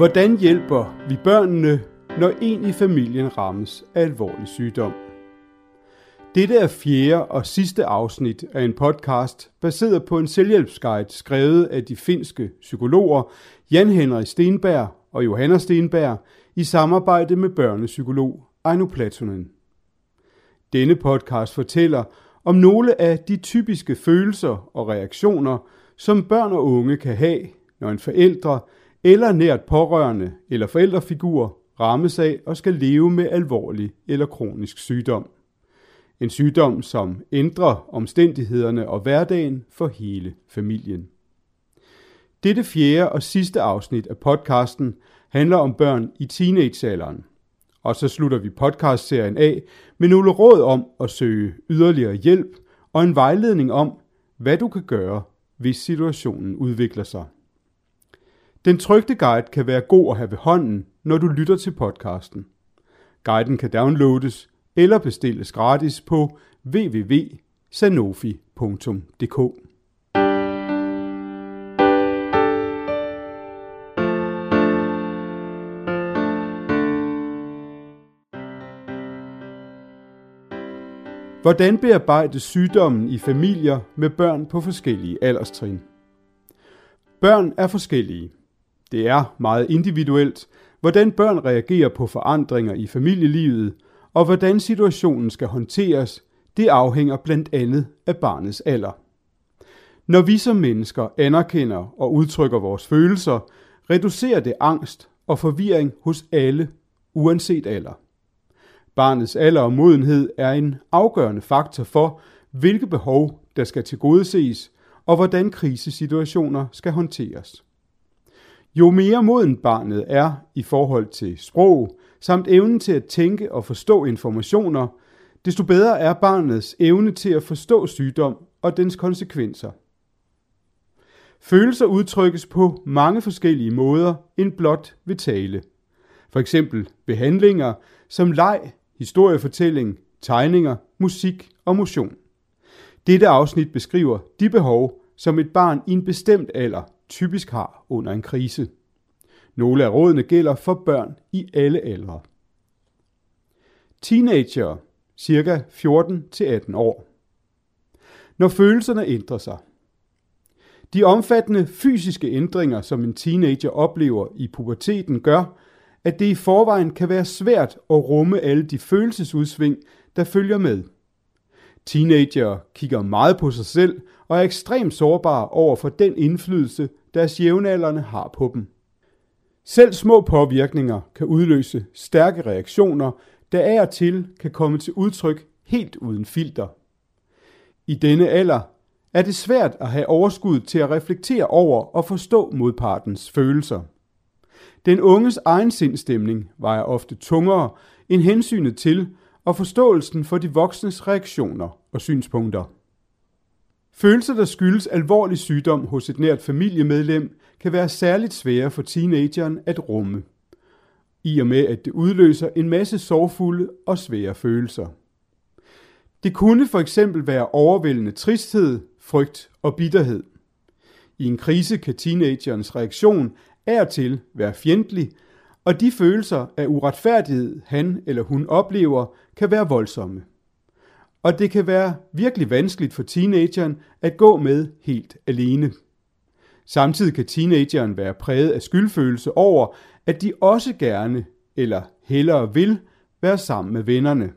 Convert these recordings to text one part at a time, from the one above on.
Hvordan hjælper vi børnene, når en i familien rammes af alvorlig sygdom? Dette er fjerde og sidste afsnit af en podcast baseret på en selvhjælpsguide skrevet af de finske psykologer Jan Henrik Stenberg og Johanna Stenberg i samarbejde med børnepsykolog Aino Platonen. Denne podcast fortæller om nogle af de typiske følelser og reaktioner, som børn og unge kan have, når en forældre eller nært pårørende eller forældrefigur rammes af og skal leve med alvorlig eller kronisk sygdom. En sygdom, som ændrer omstændighederne og hverdagen for hele familien. Dette fjerde og sidste afsnit af podcasten handler om børn i teenagealderen. Og så slutter vi podcastserien af med nogle råd om at søge yderligere hjælp og en vejledning om, hvad du kan gøre, hvis situationen udvikler sig. Den trygte guide kan være god at have ved hånden, når du lytter til podcasten. Guiden kan downloades eller bestilles gratis på www.sanofi.dk. Hvordan bearbejdes sygdommen i familier med børn på forskellige alderstrin? Børn er forskellige. Det er meget individuelt, hvordan børn reagerer på forandringer i familielivet, og hvordan situationen skal håndteres, det afhænger blandt andet af barnets alder. Når vi som mennesker anerkender og udtrykker vores følelser, reducerer det angst og forvirring hos alle, uanset alder. Barnets alder og modenhed er en afgørende faktor for, hvilke behov der skal tilgodeses, og hvordan krisesituationer skal håndteres. Jo mere moden barnet er i forhold til sprog, samt evnen til at tænke og forstå informationer, desto bedre er barnets evne til at forstå sygdom og dens konsekvenser. Følelser udtrykkes på mange forskellige måder end blot ved tale. For eksempel behandlinger som leg, historiefortælling, tegninger, musik og motion. Dette afsnit beskriver de behov, som et barn i en bestemt alder typisk har under en krise. Nogle af rådene gælder for børn i alle aldre. Teenager, cirka 14-18 år. Når følelserne ændrer sig. De omfattende fysiske ændringer, som en teenager oplever i puberteten, gør, at det i forvejen kan være svært at rumme alle de følelsesudsving, der følger med. Teenager kigger meget på sig selv og er ekstremt sårbare over for den indflydelse, deres jævnaldrende har på dem. Selv små påvirkninger kan udløse stærke reaktioner, der af og til kan komme til udtryk helt uden filter. I denne alder er det svært at have overskud til at reflektere over og forstå modpartens følelser. Den unges egen sindstemning vejer ofte tungere end hensynet til og forståelsen for de voksnes reaktioner og synspunkter. Følelser, der skyldes alvorlig sygdom hos et nært familiemedlem, kan være særligt svære for teenageren at rumme. I og med, at det udløser en masse sorgfulde og svære følelser. Det kunne for eksempel være overvældende tristhed, frygt og bitterhed. I en krise kan teenagerens reaktion er til være fjendtlig, og de følelser af uretfærdighed, han eller hun oplever, kan være voldsomme. Og det kan være virkelig vanskeligt for teenageren at gå med helt alene. Samtidig kan teenageren være præget af skyldfølelse over, at de også gerne eller hellere vil være sammen med vennerne.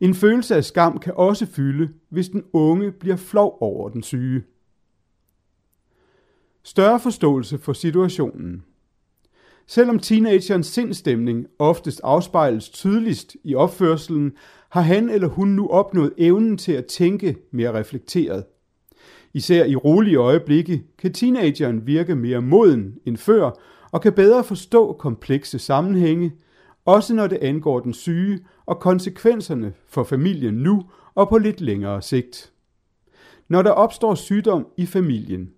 En følelse af skam kan også fylde, hvis den unge bliver flov over den syge. Større forståelse for situationen. Selvom teenagerens sindstemning oftest afspejles tydeligst i opførselen, har han eller hun nu opnået evnen til at tænke mere reflekteret. Især i rolige øjeblikke kan teenageren virke mere moden end før og kan bedre forstå komplekse sammenhænge, også når det angår den syge og konsekvenserne for familien nu og på lidt længere sigt. Når der opstår sygdom i familien,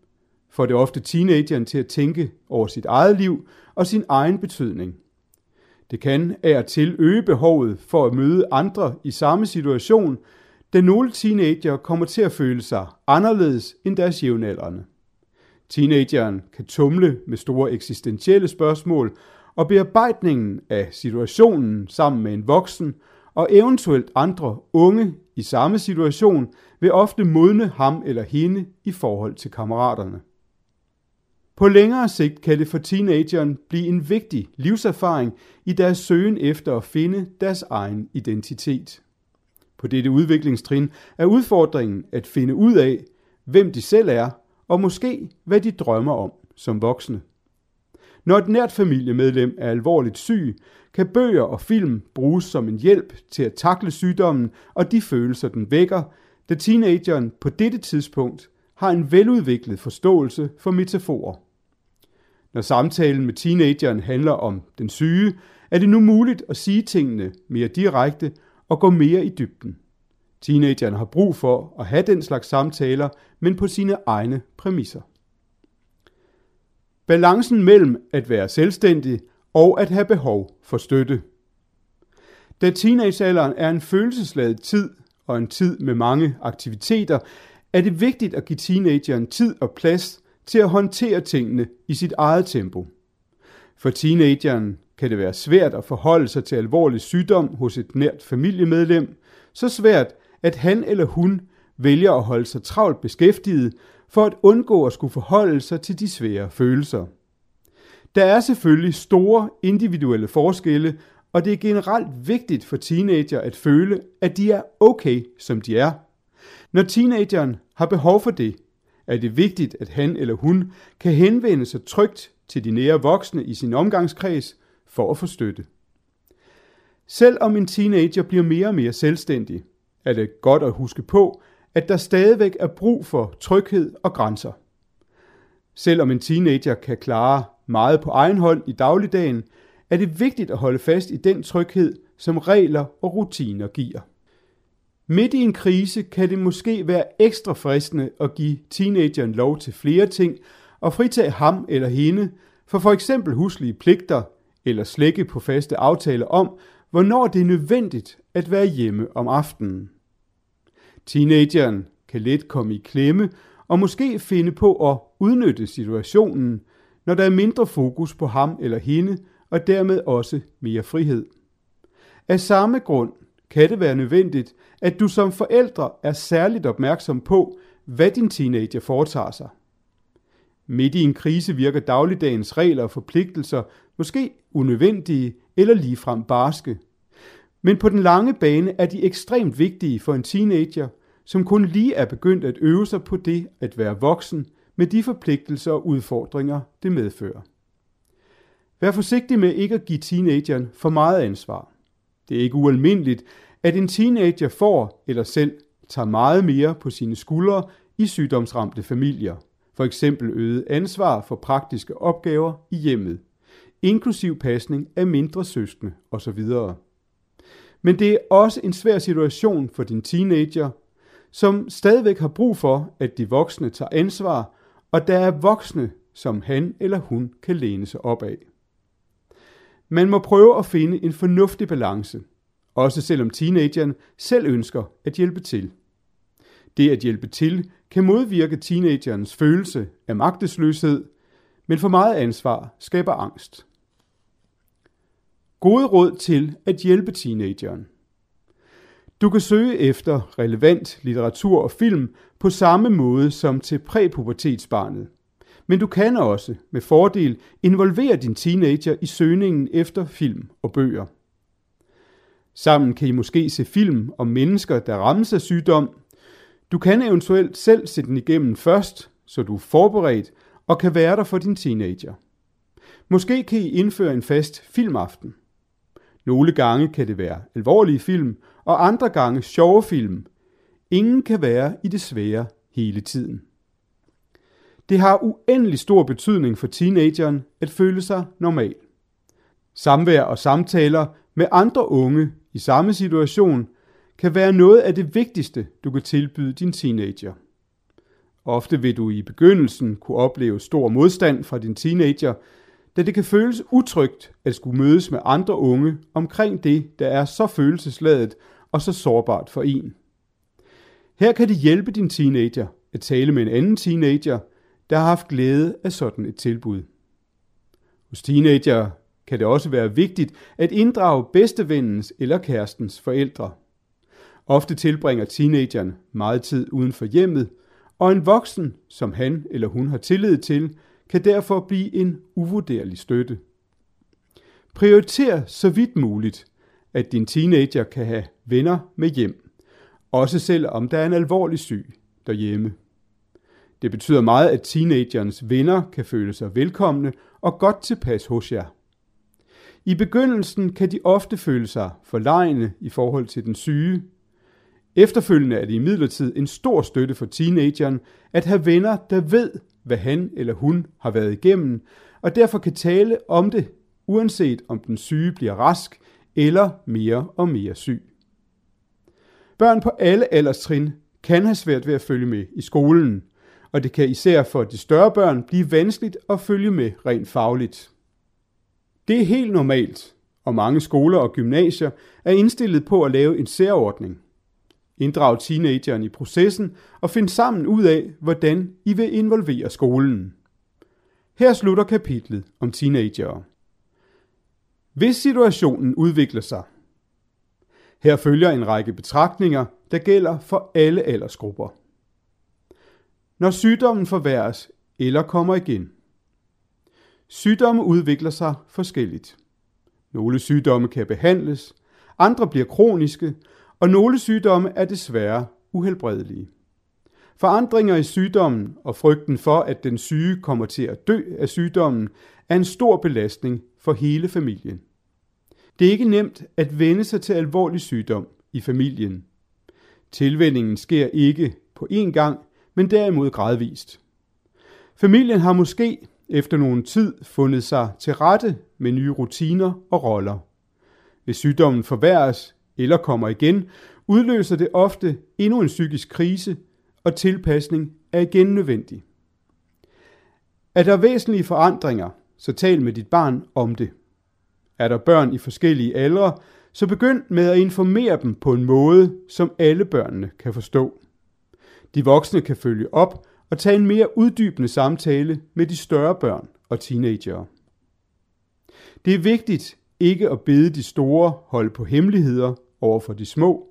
får det ofte teenageren til at tænke over sit eget liv og sin egen betydning. Det kan af og til øge behovet for at møde andre i samme situation, da nogle teenager kommer til at føle sig anderledes end deres jævnaldrende. Teenageren kan tumle med store eksistentielle spørgsmål, og bearbejdningen af situationen sammen med en voksen og eventuelt andre unge i samme situation vil ofte modne ham eller hende i forhold til kammeraterne. På længere sigt kan det for teenageren blive en vigtig livserfaring i deres søgen efter at finde deres egen identitet. På dette udviklingstrin er udfordringen at finde ud af, hvem de selv er, og måske hvad de drømmer om som voksne. Når et nært familiemedlem er alvorligt syg, kan bøger og film bruges som en hjælp til at takle sygdommen og de følelser, den vækker, da teenageren på dette tidspunkt har en veludviklet forståelse for metaforer. Når samtalen med teenageren handler om den syge, er det nu muligt at sige tingene mere direkte og gå mere i dybden. Teenageren har brug for at have den slags samtaler, men på sine egne præmisser. Balancen mellem at være selvstændig og at have behov for støtte. Da teenagealderen er en følelsesladet tid og en tid med mange aktiviteter, er det vigtigt at give teenageren tid og plads til at håndtere tingene i sit eget tempo. For teenageren kan det være svært at forholde sig til alvorlig sygdom hos et nært familiemedlem, så svært, at han eller hun vælger at holde sig travlt beskæftiget for at undgå at skulle forholde sig til de svære følelser. Der er selvfølgelig store individuelle forskelle, og det er generelt vigtigt for teenager at føle, at de er okay, som de er. Når teenageren har behov for det, er det vigtigt, at han eller hun kan henvende sig trygt til de nære voksne i sin omgangskreds for at få støtte. Selvom en teenager bliver mere og mere selvstændig, er det godt at huske på, at der stadigvæk er brug for tryghed og grænser. Selvom en teenager kan klare meget på egen hånd i dagligdagen, er det vigtigt at holde fast i den tryghed, som regler og rutiner giver. Midt i en krise kan det måske være ekstra fristende at give teenageren lov til flere ting og fritage ham eller hende for for eksempel huslige pligter eller slække på faste aftaler om, hvornår det er nødvendigt at være hjemme om aftenen. Teenageren kan let komme i klemme og måske finde på at udnytte situationen, når der er mindre fokus på ham eller hende, og dermed også mere frihed. Af samme grund kan det være nødvendigt, at du som forældre er særligt opmærksom på, hvad din teenager foretager sig. Midt i en krise virker dagligdagens regler og forpligtelser måske unødvendige eller ligefrem barske. Men på den lange bane er de ekstremt vigtige for en teenager, som kun lige er begyndt at øve sig på det at være voksen med de forpligtelser og udfordringer, det medfører. Vær forsigtig med ikke at give teenageren for meget ansvar. Det er ikke ualmindeligt, at en teenager får eller selv tager meget mere på sine skuldre i sygdomsramte familier. For eksempel øget ansvar for praktiske opgaver i hjemmet, inklusiv pasning af mindre søskende osv. Men det er også en svær situation for din teenager, som stadigvæk har brug for, at de voksne tager ansvar, og der er voksne, som han eller hun kan læne sig op af. Man må prøve at finde en fornuftig balance, også selvom teenageren selv ønsker at hjælpe til. Det at hjælpe til kan modvirke teenagerens følelse af magtesløshed, men for meget ansvar skaber angst. Gode råd til at hjælpe teenageren. Du kan søge efter relevant litteratur og film på samme måde som til præpubertetsbarnet. Men du kan også med fordel involvere din teenager i søgningen efter film og bøger. Sammen kan I måske se film om mennesker, der rammes af sygdom. Du kan eventuelt selv se den igennem først, så du er forberedt og kan være der for din teenager. Måske kan I indføre en fast filmaften. Nogle gange kan det være alvorlige film, og andre gange sjove film. Ingen kan være i det svære hele tiden. Det har uendelig stor betydning for teenageren at føle sig normal. Samvær og samtaler med andre unge i samme situation kan være noget af det vigtigste, du kan tilbyde din teenager. Ofte vil du i begyndelsen kunne opleve stor modstand fra din teenager, da det kan føles utrygt at skulle mødes med andre unge omkring det, der er så følelsesladet og så sårbart for en. Her kan det hjælpe din teenager at tale med en anden teenager, der har haft glæde af sådan et tilbud. Hos teenager kan det også være vigtigt at inddrage bedstevennens eller kærestens forældre. Ofte tilbringer teenageren meget tid uden for hjemmet, og en voksen, som han eller hun har tillid til, kan derfor blive en uvurderlig støtte. Prioriter så vidt muligt, at din teenager kan have venner med hjem, også selvom der er en alvorlig syg derhjemme. Det betyder meget, at teenagerens venner kan føle sig velkomne og godt tilpas hos jer. I begyndelsen kan de ofte føle sig forlegne i forhold til den syge. Efterfølgende er det imidlertid en stor støtte for teenageren at have venner, der ved, hvad han eller hun har været igennem, og derfor kan tale om det, uanset om den syge bliver rask eller mere og mere syg. Børn på alle alderstrin kan have svært ved at følge med i skolen, og det kan især for de større børn blive vanskeligt at følge med rent fagligt. Det er helt normalt, og mange skoler og gymnasier er indstillet på at lave en særordning. Inddrag teenageren i processen og find sammen ud af, hvordan I vil involvere skolen. Her slutter kapitlet om teenagere. Hvis situationen udvikler sig. Her følger en række betragtninger, der gælder for alle aldersgrupper. Når sygdommen forværres eller kommer igen. Sygdomme udvikler sig forskelligt. Nogle sygdomme kan behandles, andre bliver kroniske, og nogle sygdomme er desværre uhelbredelige. Forandringer i sygdommen og frygten for, at den syge kommer til at dø af sygdommen, er en stor belastning for hele familien. Det er ikke nemt at vende sig til alvorlig sygdom i familien. Tilvændingen sker ikke på én gang, men derimod gradvist. Familien har måske efter nogen tid fundet sig til rette med nye rutiner og roller. Hvis sygdommen forværres eller kommer igen, udløser det ofte endnu en psykisk krise, og tilpasning er igen nødvendig. Er der væsentlige forandringer, så tal med dit barn om det. Er der børn i forskellige aldre, så begynd med at informere dem på en måde, som alle børnene kan forstå. De voksne kan følge op og tage en mere uddybende samtale med de større børn og teenagere. Det er vigtigt ikke at bede de store holde på hemmeligheder over for de små.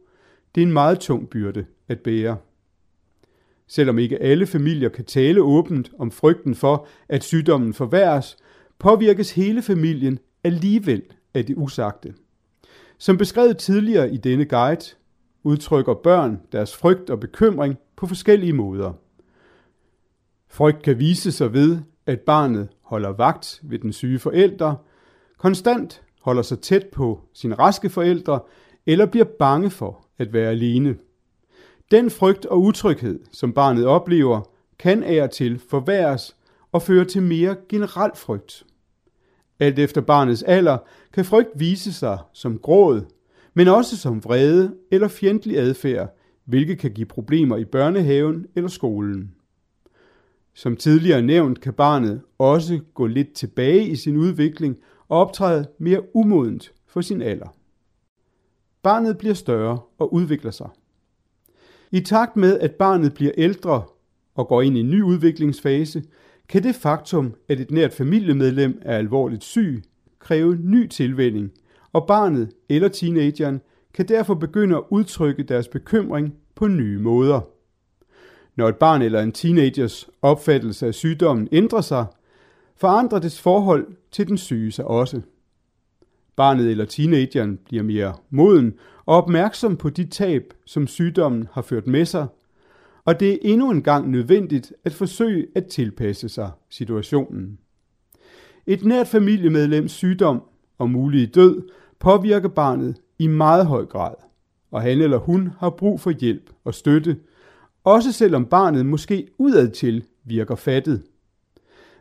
Det er en meget tung byrde at bære. Selvom ikke alle familier kan tale åbent om frygten for, at sygdommen forværres, påvirkes hele familien alligevel af det usagte. Som beskrevet tidligere i denne guide, udtrykker børn deres frygt og bekymring på forskellige måder. Frygt kan vise sig ved, at barnet holder vagt ved den syge forælder, konstant holder sig tæt på sine raske forældre, eller bliver bange for at være alene. Den frygt og utryghed, som barnet oplever, kan af og til forværres og føre til mere generel frygt. Alt efter barnets alder kan frygt vise sig som gråd, men også som vrede eller fjendtlig adfærd, hvilket kan give problemer i børnehaven eller skolen. Som tidligere nævnt kan barnet også gå lidt tilbage i sin udvikling og optræde mere umodent for sin alder. Barnet bliver større og udvikler sig. I takt med, at barnet bliver ældre og går ind i en ny udviklingsfase, kan det faktum, at et nært familiemedlem er alvorligt syg, kræve ny tilvænning, og barnet eller teenageren kan derfor begynde at udtrykke deres bekymring på nye måder. Når et barn eller en teenagers opfattelse af sygdommen ændrer sig, forandrer dets forhold til den syge sig også. Barnet eller teenageren bliver mere moden og opmærksom på de tab, som sygdommen har ført med sig, og det er endnu en gang nødvendigt at forsøge at tilpasse sig situationen. Et nært familiemedlems sygdom og mulige død påvirker barnet i meget høj grad, og han eller hun har brug for hjælp og støtte, også selvom barnet måske udadtil virker fattet.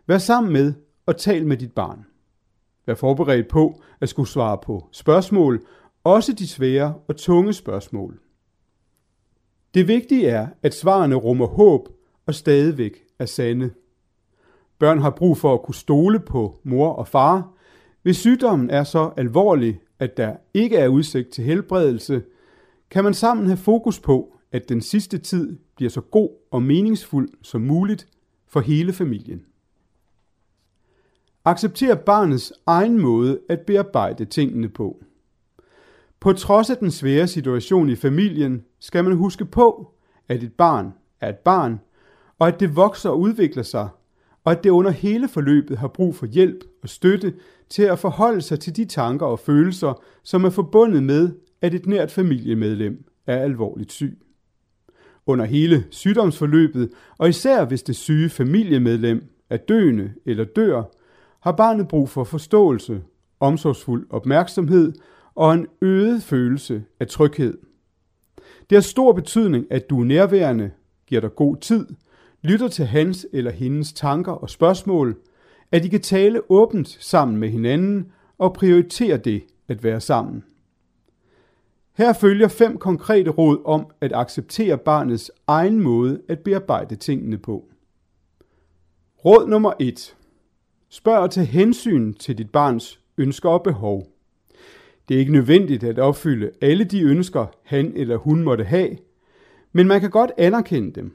Vær sammen med og tal med dit barn. Vær forberedt på at skulle svare på spørgsmål, også de svære og tunge spørgsmål. Det vigtige er, at svarene rummer håb og stadigvæk er sande. Børn har brug for at kunne stole på mor og far. Hvis sygdommen er så alvorlig, at der ikke er udsigt til helbredelse, kan man sammen have fokus på, at den sidste tid bliver så god og meningsfuld som muligt for hele familien. Accepter barnets egen måde at bearbejde tingene på. På trods af den svære situation i familien, skal man huske på, at et barn er et barn, og at det vokser og udvikler sig, og at det under hele forløbet har brug for hjælp og støtte til at forholde sig til de tanker og følelser, som er forbundet med, at et nært familiemedlem er alvorligt syg. Under hele sygdomsforløbet, og især hvis det syge familiemedlem er døende eller dør, har barnet brug for forståelse, omsorgsfuld opmærksomhed og en øget følelse af tryghed. Det har stor betydning, at du er nærværende, giver dig god tid, lytter til hans eller hendes tanker og spørgsmål, at de kan tale åbent sammen med hinanden og prioritere det at være sammen. Her følger fem konkrete råd om at acceptere barnets egen måde at bearbejde tingene på. Råd nummer 1. Spørg og tag hensyn til dit barns ønsker og behov. Det er ikke nødvendigt at opfylde alle de ønsker, han eller hun måtte have, men man kan godt anerkende dem.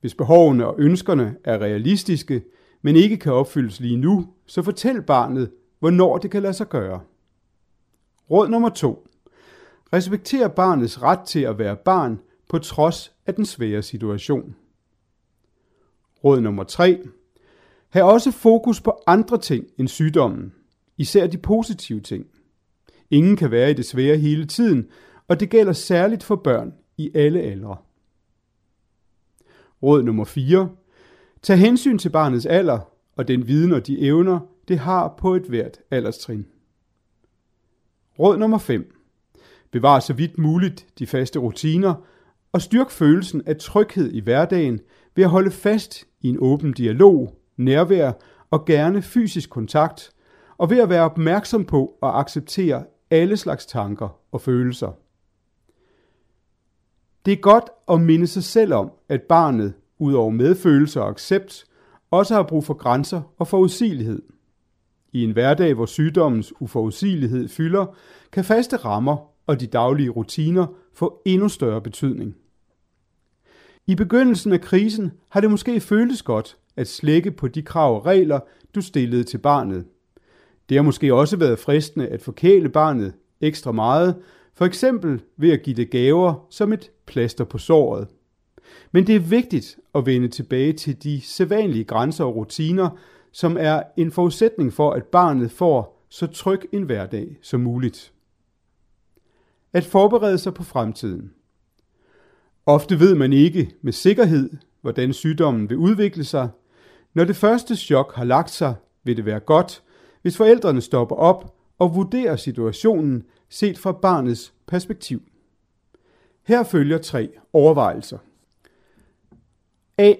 Hvis behovene og ønskerne er realistiske, men ikke kan opfyldes lige nu, så fortæl barnet, hvornår det kan lade sig gøre. Råd nummer 2. Respekter barnets ret til at være barn på trods af den svære situation. Råd nummer 3. Hav også fokus på andre ting end sygdommen, især de positive ting. Ingen kan være i det svære hele tiden, og det gælder særligt for børn i alle aldre. Råd nummer 4. Tag hensyn til barnets alder og den viden og de evner, det har på et hvert alderstrin. Råd nummer 5. Bevar så vidt muligt de faste rutiner og styrk følelsen af tryghed i hverdagen ved at holde fast i en åben dialog, nærvær og gerne fysisk kontakt, og ved at være opmærksom på at acceptere alle slags tanker og følelser. Det er godt at minde sig selv om, at barnet, udover medfølelse og accept, også har brug for grænser og forudsigelighed. I en hverdag, hvor sygdommens uforudsigelighed fylder, kan faste rammer og de daglige rutiner få endnu større betydning. I begyndelsen af krisen har det måske føltes godt at slække på de krav og regler, du stillede til barnet. Det har måske også været fristende at forkæle barnet ekstra meget, for eksempel ved at give det gaver som et plaster på såret. Men det er vigtigt at vende tilbage til de sædvanlige grænser og rutiner, som er en forudsætning for, at barnet får så tryg en hverdag som muligt. At forberede sig på fremtiden. Ofte ved man ikke med sikkerhed, hvordan sygdommen vil udvikle sig. Når det første chok har lagt sig, vil det være godt, hvis forældrene stopper op og vurderer situationen set fra barnets perspektiv. Her følger tre overvejelser. A.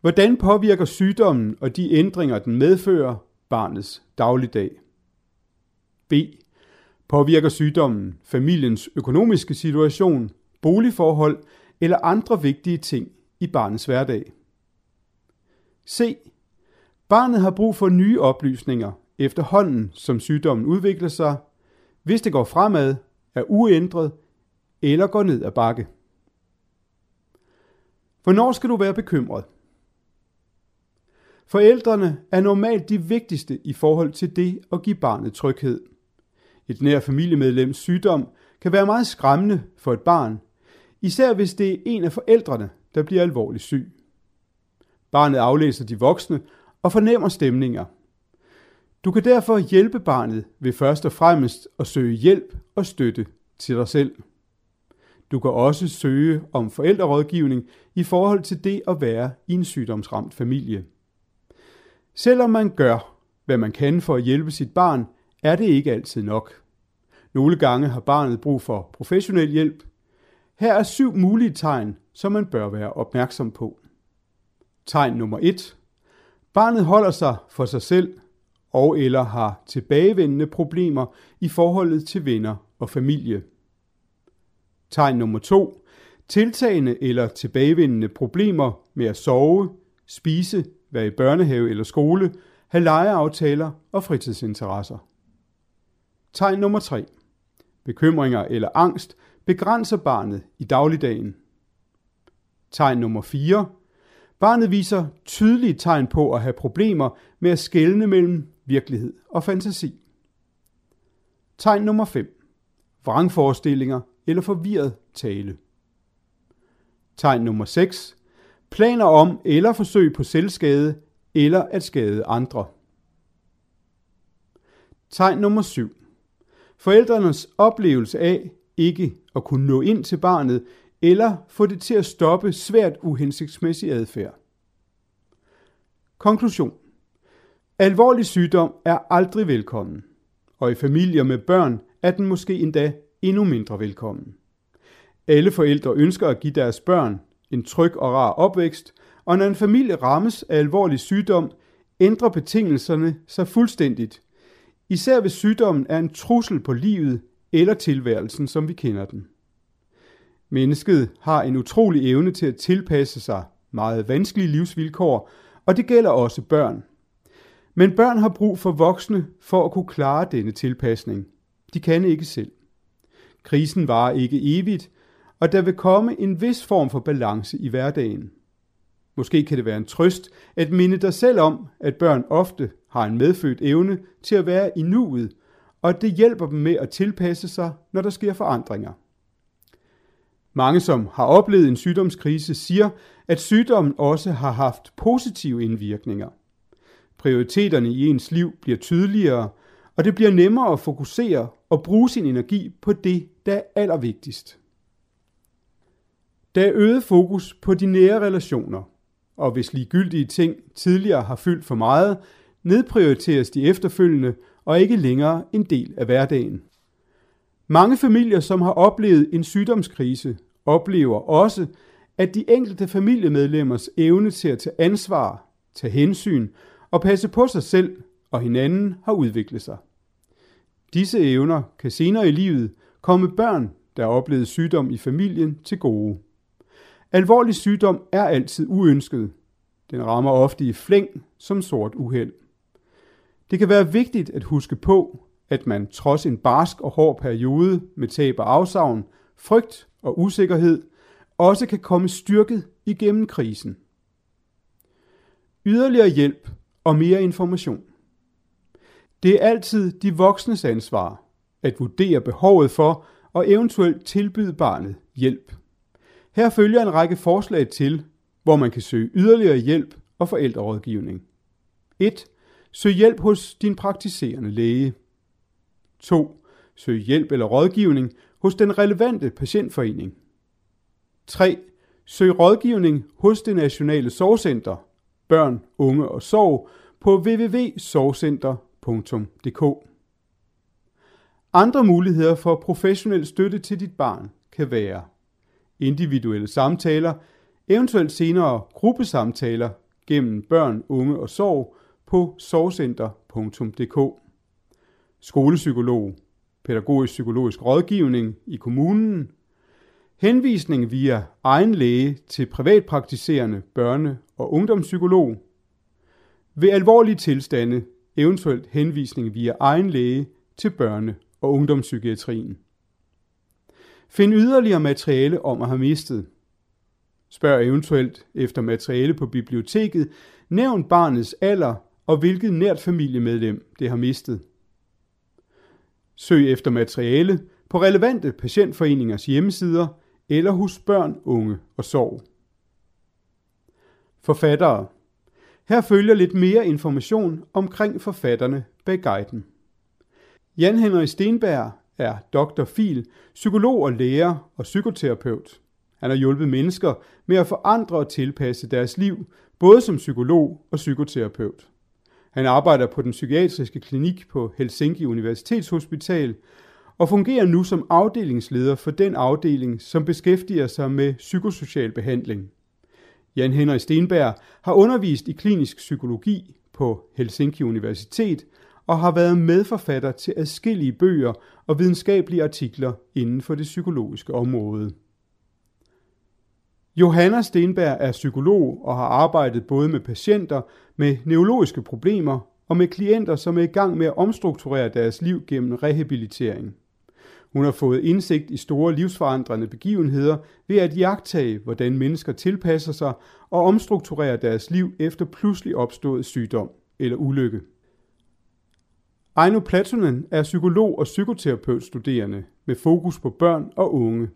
Hvordan påvirker sygdommen og de ændringer, den medfører, barnets dagligdag? B. Påvirker sygdommen familiens økonomiske situation, boligforhold eller andre vigtige ting i barnets hverdag? C. Barnet har brug for nye oplysninger efterhånden, som sygdommen udvikler sig, hvis det går fremad, er uændret eller går ned ad bakke. Hvornår skal du være bekymret? Forældrene er normalt de vigtigste i forhold til det at give barnet tryghed. Et nær familiemedlems sygdom kan være meget skræmmende for et barn, især hvis det er en af forældrene, der bliver alvorligt syg. Barnet aflæser de voksne og fornemmer stemninger. Du kan derfor hjælpe barnet ved først og fremmest at søge hjælp og støtte til dig selv. Du kan også søge om forældrerådgivning i forhold til det at være i en sygdomsramt familie. Selvom man gør, hvad man kan for at hjælpe sit barn, er det ikke altid nok. Nogle gange har barnet brug for professionel hjælp. Her er syv mulige tegn, som man bør være opmærksom på. Tegn nummer 1. Barnet holder sig for sig selv og eller har tilbagevendende problemer i forholdet til venner og familie. Tegn nummer 2. Tiltagende eller tilbagevendende problemer med at sove, spise, være i børnehave eller skole, have legeaftaler og fritidsinteresser. Tegn nummer 3. Bekymringer eller angst begrænser barnet i dagligdagen. Tegn nummer 4. Barnet viser tydelige tegn på at have problemer med at skelne mellem virkelighed og fantasi. Tegn nummer 5. Vrangforestillinger eller forvirret tale. Tegn nummer 6. Planer om eller forsøg på selvskade eller at skade andre. Tegn nummer 7. Forældrenes oplevelse af ikke at kunne nå ind til barnet eller få det til at stoppe svært uhensigtsmæssig adfærd. Konklusion. Alvorlig sygdom er aldrig velkommen, og i familier med børn er den måske endda endnu mindre velkommen. Alle forældre ønsker at give deres børn en tryg og rar opvækst, og når en familie rammes af alvorlig sygdom, ændrer betingelserne sig fuldstændigt. Især hvis sygdommen er en trussel på livet eller tilværelsen, som vi kender den. Mennesket har en utrolig evne til at tilpasse sig meget vanskelige livsvilkår, og det gælder også børn. Men børn har brug for voksne for at kunne klare denne tilpasning. De kan ikke selv. Krisen varer ikke evigt, og der vil komme en vis form for balance i hverdagen. Måske kan det være en trøst at minde dig selv om, at børn ofte har en medfødt evne til at være i nuet, og at det hjælper dem med at tilpasse sig, når der sker forandringer. Mange, som har oplevet en sygdomskrise, siger, at sygdommen også har haft positive indvirkninger. Prioriteterne i ens liv bliver tydeligere, og det bliver nemmere at fokusere og bruge sin energi på det, der er allervigtigst. Der er øget fokus på de nære relationer, og hvis ligegyldige ting tidligere har fyldt for meget, nedprioriteres de efterfølgende og ikke længere en del af hverdagen. Mange familier, som har oplevet en sygdomskrise, oplever også, at de enkelte familiemedlemmers evne til at tage ansvar, tage hensyn og passe på sig selv og hinanden har udviklet sig. Disse evner kan senere i livet komme børn, der har oplevet sygdom i familien, til gode. Alvorlig sygdom er altid uønsket. Den rammer ofte i flæng som sort uheld. Det kan være vigtigt at huske på, at man trods en barsk og hård periode med tab og afsavn, frygt og usikkerhed, også kan komme styrket igennem krisen. Yderligere hjælp og mere information. Det er altid de voksnes ansvar at vurdere behovet for og eventuelt tilbyde barnet hjælp. Her følger en række forslag til, hvor man kan søge yderligere hjælp og forældrerådgivning. 1. Søg hjælp hos din praktiserende læge. 2. Søg hjælp eller rådgivning hos den relevante patientforening. 3. Søg rådgivning hos det nationale sorgcenter, børn, unge og sorg på www.sorgcenter.dk. Andre muligheder for professionel støtte til dit barn kan være individuelle samtaler, eventuelt senere gruppesamtaler gennem børn, unge og sorg på sorgcenter.dk. Skolepsykolog, pædagogisk psykologisk rådgivning i kommunen, henvisning via egen læge til privatpraktiserende børne- og ungdomspsykolog, ved alvorlige tilstande eventuelt henvisning via egen læge til børne- og ungdomspsykiatrien. Find yderligere materiale om at have mistet. Spørg eventuelt efter materiale på biblioteket. Nævn barnets alder og hvilket nært familiemedlem det har mistet. Søg efter materiale på relevante patientforeningers hjemmesider eller hos børn, unge og sorg. Forfattere her følger lidt mere information omkring forfatterne bag guiden. Jan Henrik Stenberg er Dr. Fil, psykolog og lærer og psykoterapeut. Han har hjulpet mennesker med at forandre og tilpasse deres liv, både som psykolog og psykoterapeut. Han arbejder på den psykiatriske klinik på Helsinki Universitetshospital og fungerer nu som afdelingsleder for den afdeling, som beskæftiger sig med psykosocial behandling. Jan Henrik Stenberg har undervist i klinisk psykologi på Helsinki Universitet og har været medforfatter til adskillige bøger og videnskabelige artikler inden for det psykologiske område. Johanna Stenberg er psykolog og har arbejdet både med patienter med neurologiske problemer og med klienter, som er i gang med at omstrukturere deres liv gennem rehabilitering. Hun har fået indsigt i store livsforandrende begivenheder ved at jagtage, hvordan mennesker tilpasser sig og omstrukturerer deres liv efter pludselig opstået sygdom eller ulykke. Aino Platonen er psykolog og psykoterapeut studerende med fokus på børn og unge.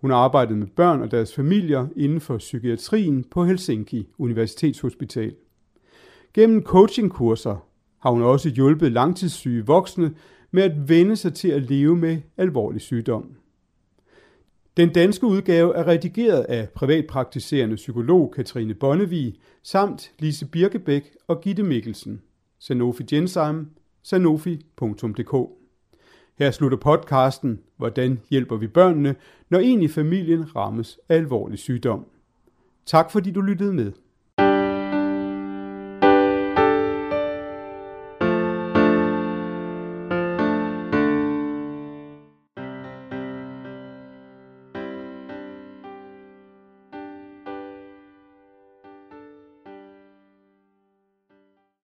Hun har arbejdet med børn og deres familier inden for psykiatrien på Helsinki Universitetshospital. Gennem coachingkurser har hun også hjulpet langtidssyge voksne med at vende sig til at leve med alvorlig sygdom. Den danske udgave er redigeret af privatpraktiserende psykolog Katrine Bonnevig samt Lise Birkebæk og Gitte Mikkelsen. Sanofi Gensheim, sanofi.dk Her slutter podcasten, hvordan hjælper vi børnene, når en i familien rammes af alvorlig sygdom. Tak fordi du lyttede med.